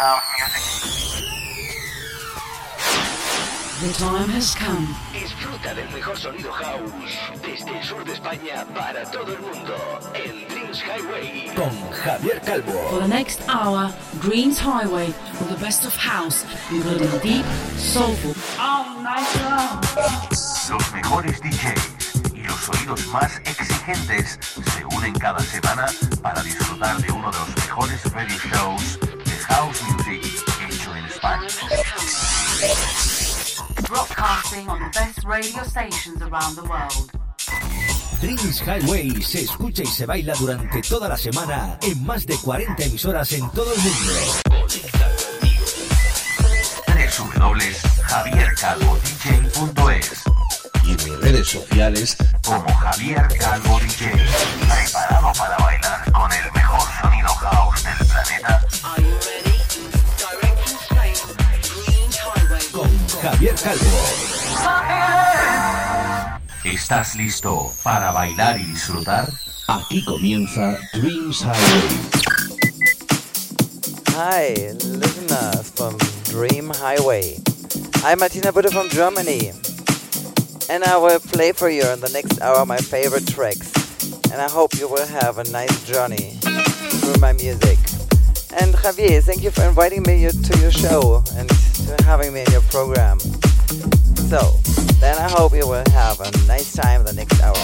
house music. The time has come. Disfruta del mejor sonido house desde el sur de España para todo el mundo en Dreams Highway. Con Javier Calvo. For the next hour, Dreams Highway with the best of house, including deep, soulful, all night long. Los mejores DJs y los oídos más exigentes se unen cada semana para disfrutar de uno de los mejores radio shows house music hecho en España. Broadcasting on the best radio stations around the world. Dreams Highway se escucha y se baila durante toda la semana en más de 40 emisoras en todo el mundo. www.javiercalvodj.es Y en mis redes sociales como Javier Calvo DJ, preparado para Javier Calvo. ¿Estás listo para bailar y disfrutar? Aquí comienza Dreams Highway. Hi, listeners from Dream Highway. I'm Martina Budde from Germany. And I will play for you in the next hour my favorite tracks. And I hope you will have a nice journey through my music. And Javier, thank you for inviting me to your show and to having me in your program. So, then I hope you will have a nice time the next hour.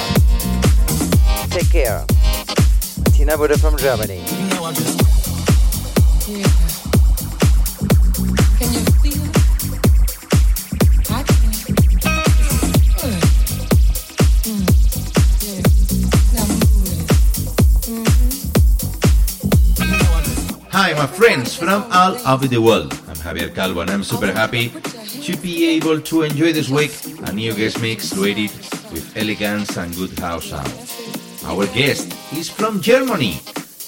Take care. Martina Budde from Germany. Yeah. My friends from all over the world. I'm Javier Calvo and I'm super happy to be able to enjoy this week a new guest mix loaded with elegance and good house sound. Our guest is from Germany.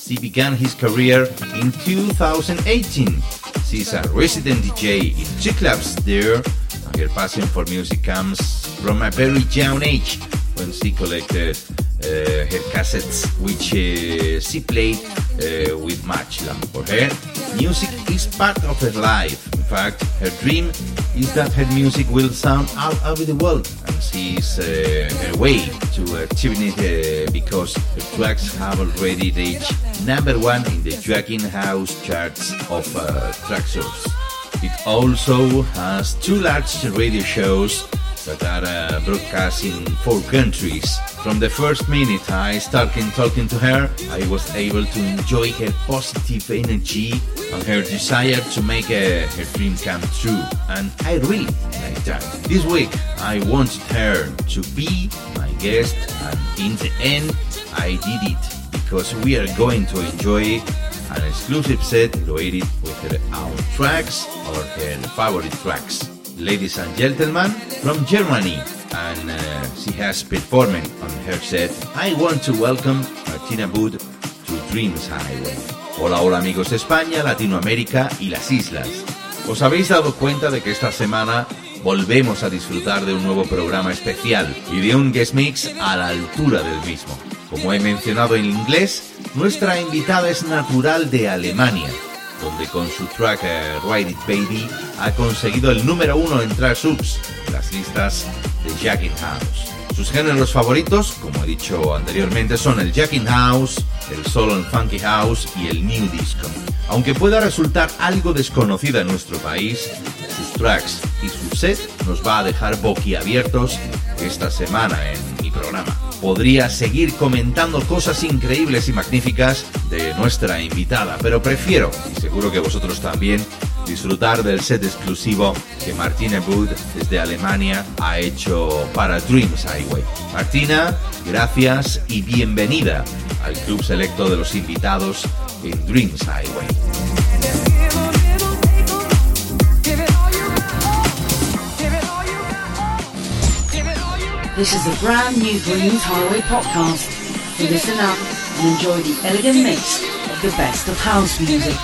He began his career in 2018. She's a resident DJ in two clubs there, and her passion for music comes from a very young age when she collected her cassettes, which uh, she played uh, with much love. For her, music is part of her life. In fact, her dream is that her music will sound all over the world, and she is uh, her way to achieving it uh, because her tracks have already reached number one in the Jacking House charts of uh, track. It also has two large radio shows that are uh, broadcast in four countries. From the first minute I started talking to her, I was able to enjoy her positive energy and her desire to make uh, her dream come true. And I really like that. This week I wanted her to be my guest, and in the end I did it because we are going to enjoy an exclusive set loaded with her own tracks or her favorite tracks. Ladies and gentlemen, from Germany, and uh, she has performed on her set, I want to welcome Martina Wood to Dreams Highway. Hola, hola amigos de España, Latinoamérica y las islas. ¿Os habéis dado cuenta de que esta semana volvemos a disfrutar de un nuevo programa especial y de un guest mix a la altura del mismo? Como he mencionado en inglés, nuestra invitada es natural de Alemania, donde con su track eh, Ride It Baby ha conseguido el número uno en track subs las listas de Jacking House. Sus géneros favoritos, como he dicho anteriormente, son el Jacking House, el Soul and Funky House y el New Disco. Aunque pueda resultar algo desconocida en nuestro país, sus tracks y su set nos va a dejar boquiabiertos esta semana en mi programa. Podría seguir comentando cosas increíbles y magníficas de nuestra invitada, pero prefiero, y seguro que vosotros también, disfrutar del set exclusivo que Martina Wood desde Alemania ha hecho para Dreams Highway. Martina, gracias y bienvenida al club selecto de los invitados en Dreams Highway. This is a brand new Dreams Highway podcast. So listen up and enjoy the elegant mix of the best of house music.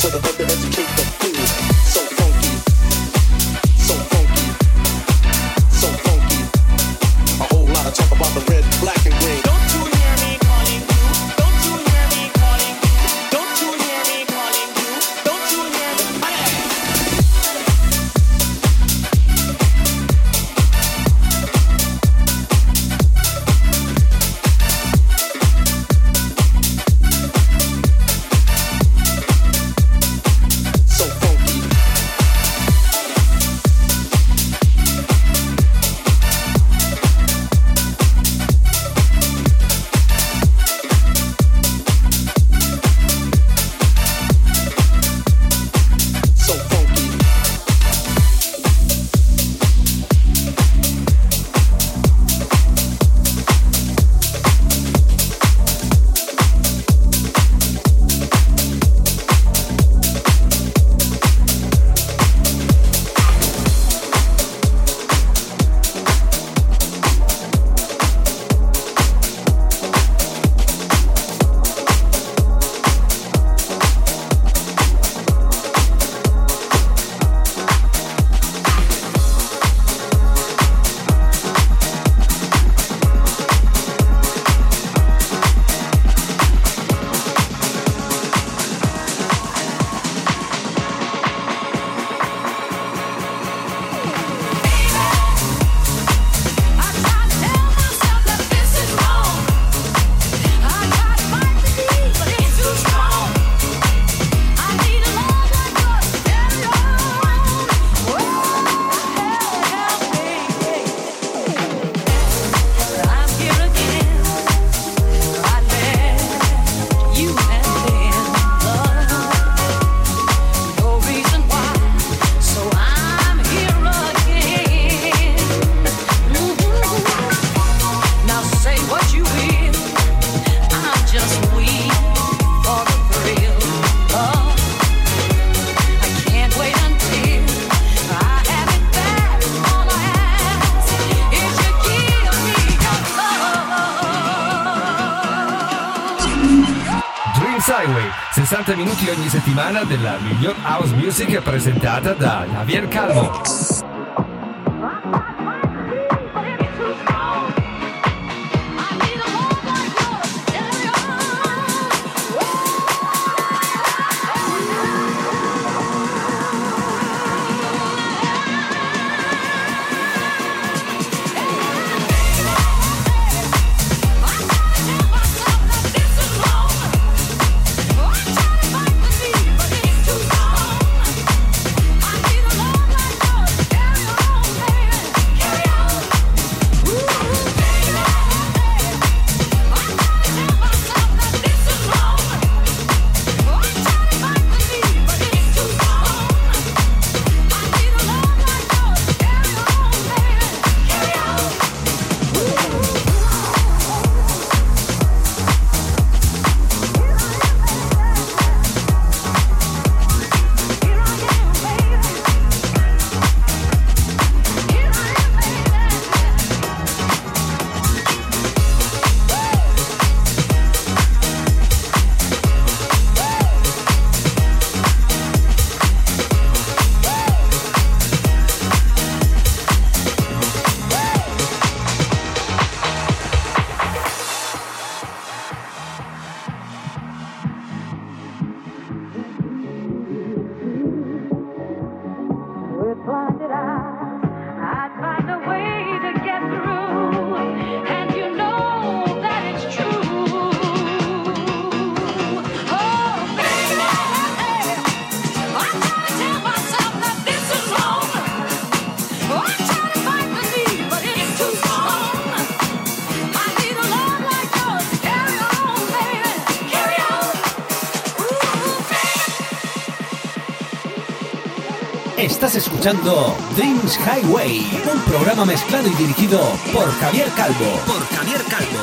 to the hook. settimana della miglior house music presentata da Javier Calvo. escuchando Dreams Highway, un programa mezclado y dirigido por Javier Calvo. Por Javier Calvo.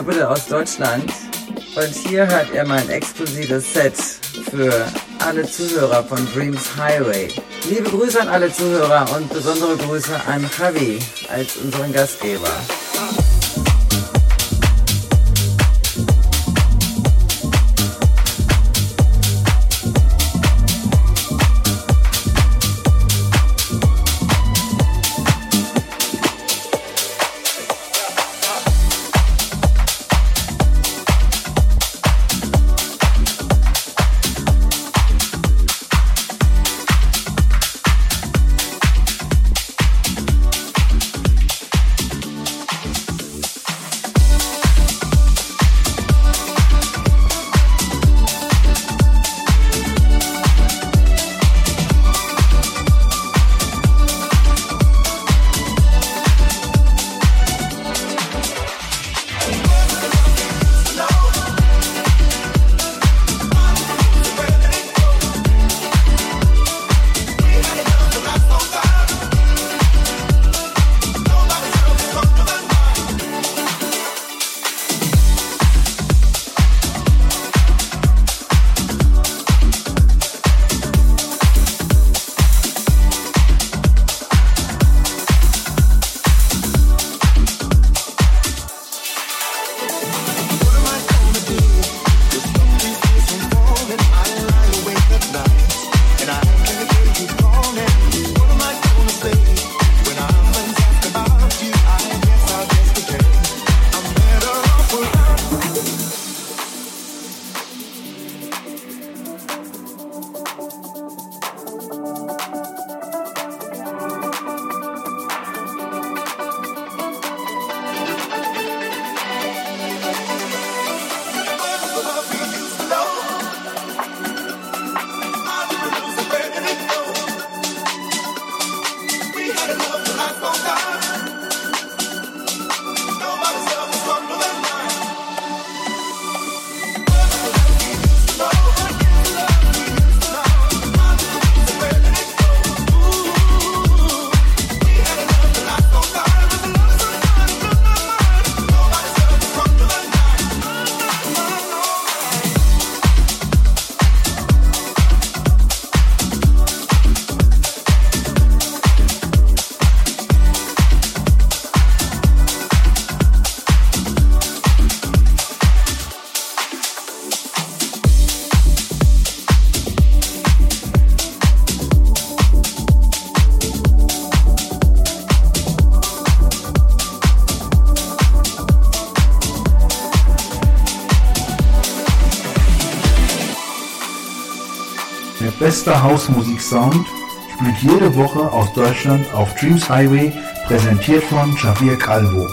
Martina Budde aus Deutschland und hier hört ihr mein exklusives Set für alle Zuhörer von Dreams Highway. Liebe Grüße an alle Zuhörer und besondere Grüße an Javi als unseren Gastgeber. Der beste Hausmusik-Sound spielt jede Woche aus Deutschland auf Dreams Highway, präsentiert von Javier Calvo.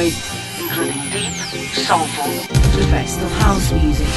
Including deep, soulful, of house music.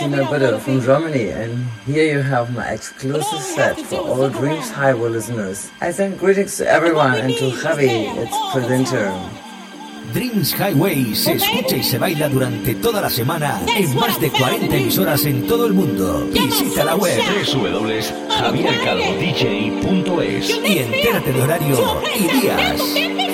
Martina from Germany, and here you have my exclusive set for all Dreams Highway listeners. I send greetings to everyone and to Javi, its presenter. Dreams Highway se escucha y se baila durante toda la semana en más de 40 emisoras en todo el mundo. Visita la web www.javiercalvodj.es y entérate de horario y días.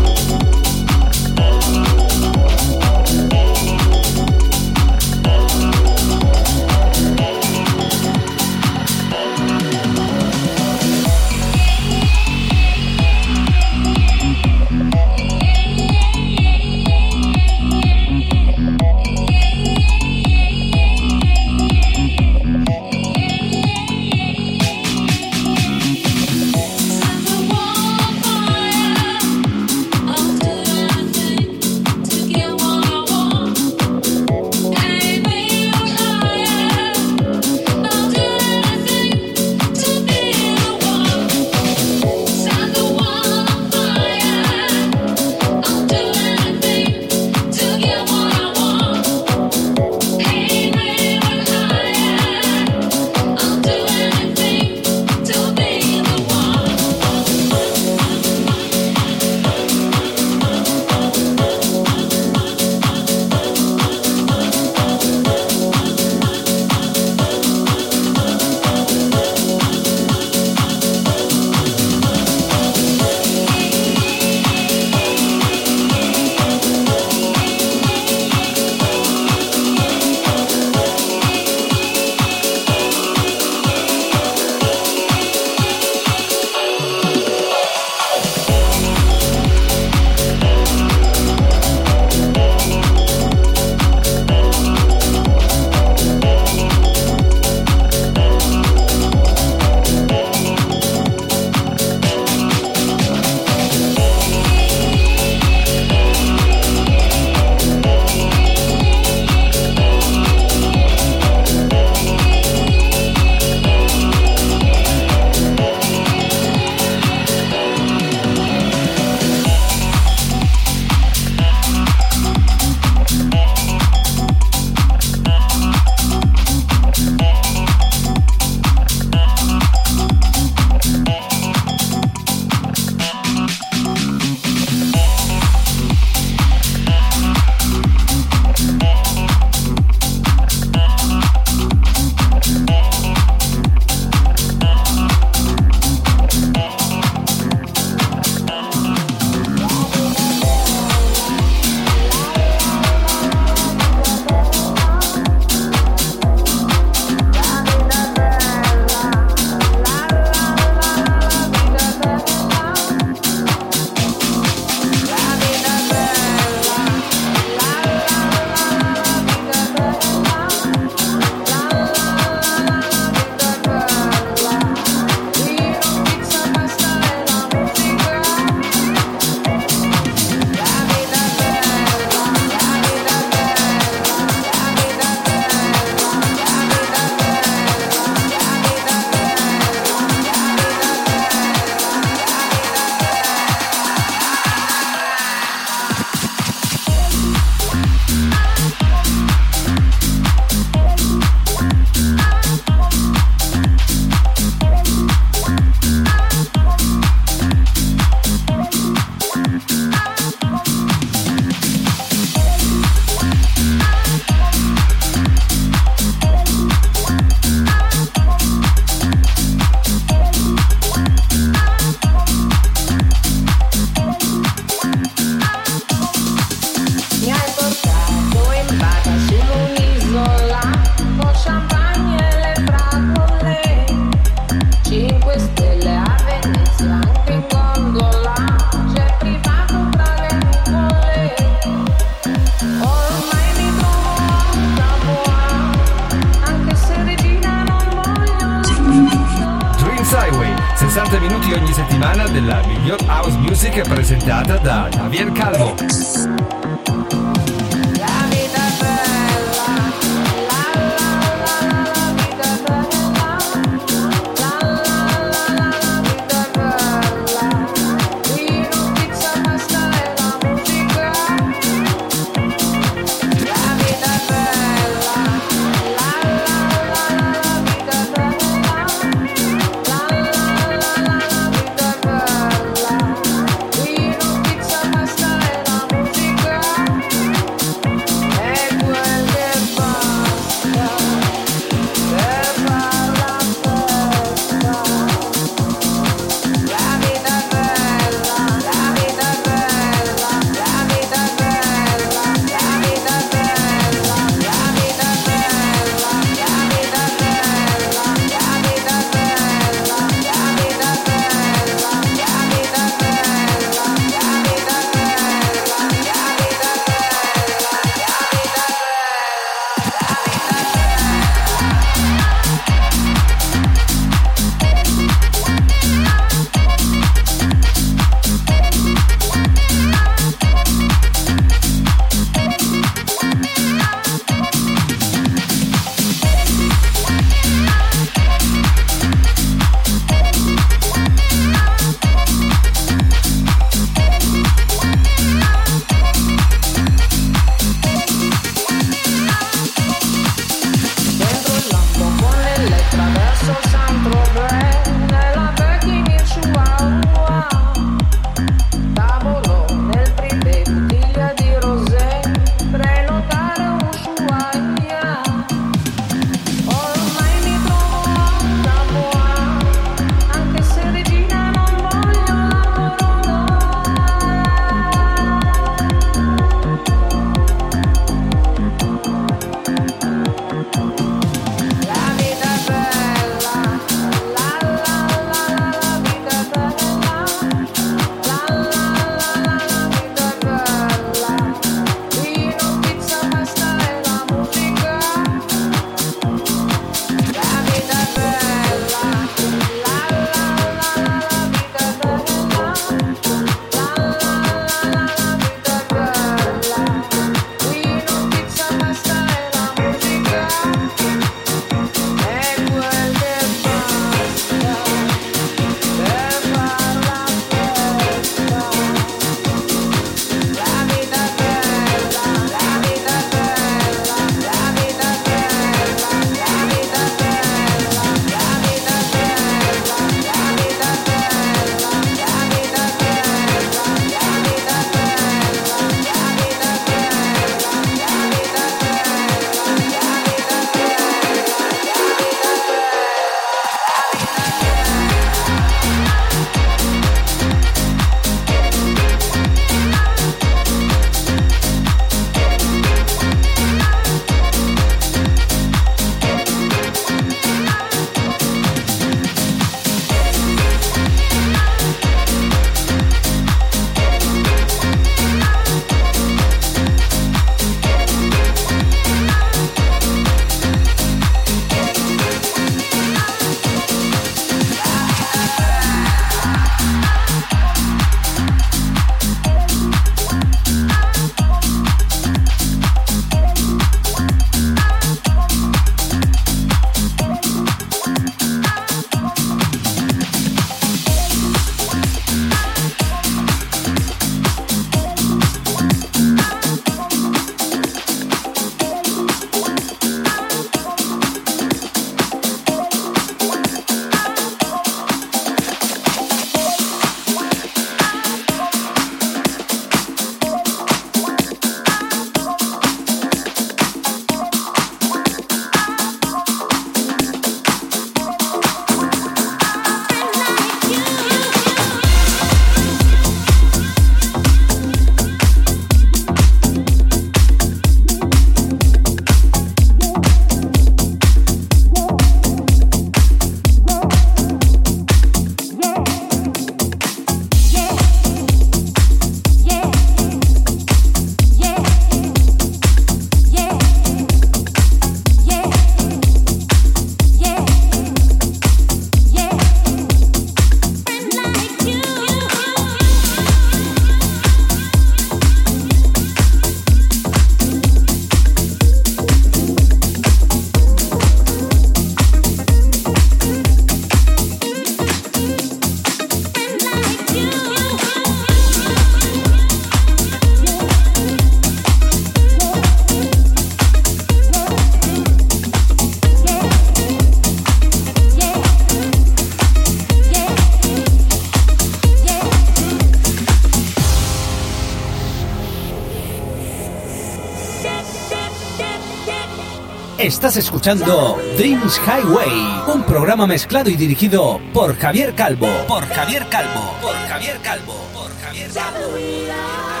Estás escuchando Dreams Highway, un programa mezclado y dirigido por Javier Calvo. Por Javier Calvo. Por Javier Calvo. Por Javier Calvo.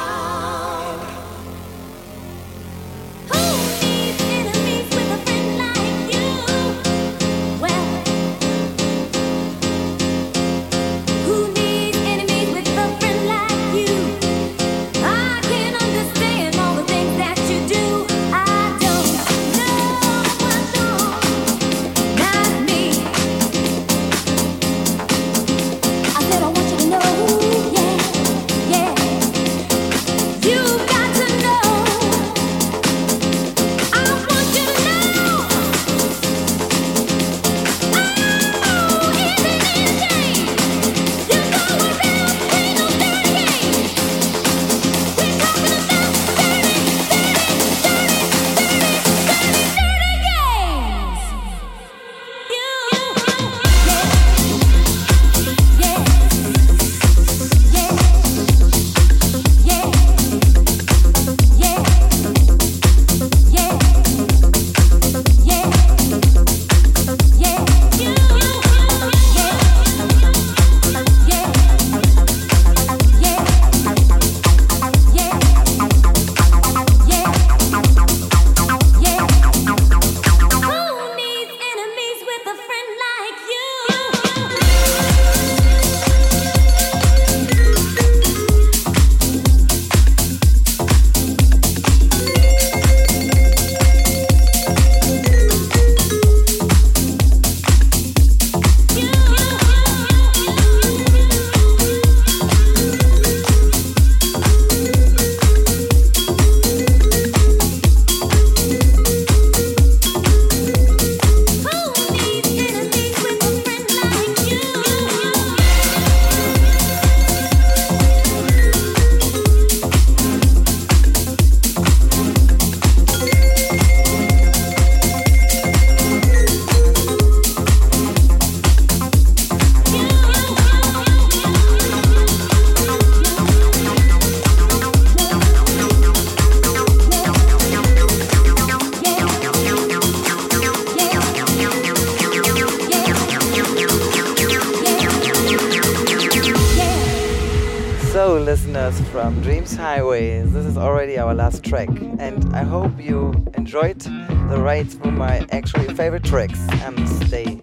Dreams Highway, this is already our last track, and I hope you enjoyed the ride through my actually favorite tracks. And stay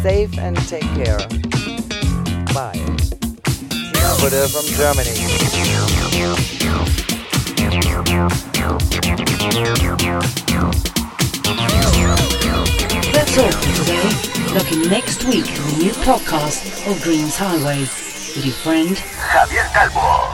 safe and take care. Bye. Budde from Germany. That's all for today. Look in next week for a new podcast of Dreams Highway with your friend Javier Calvo.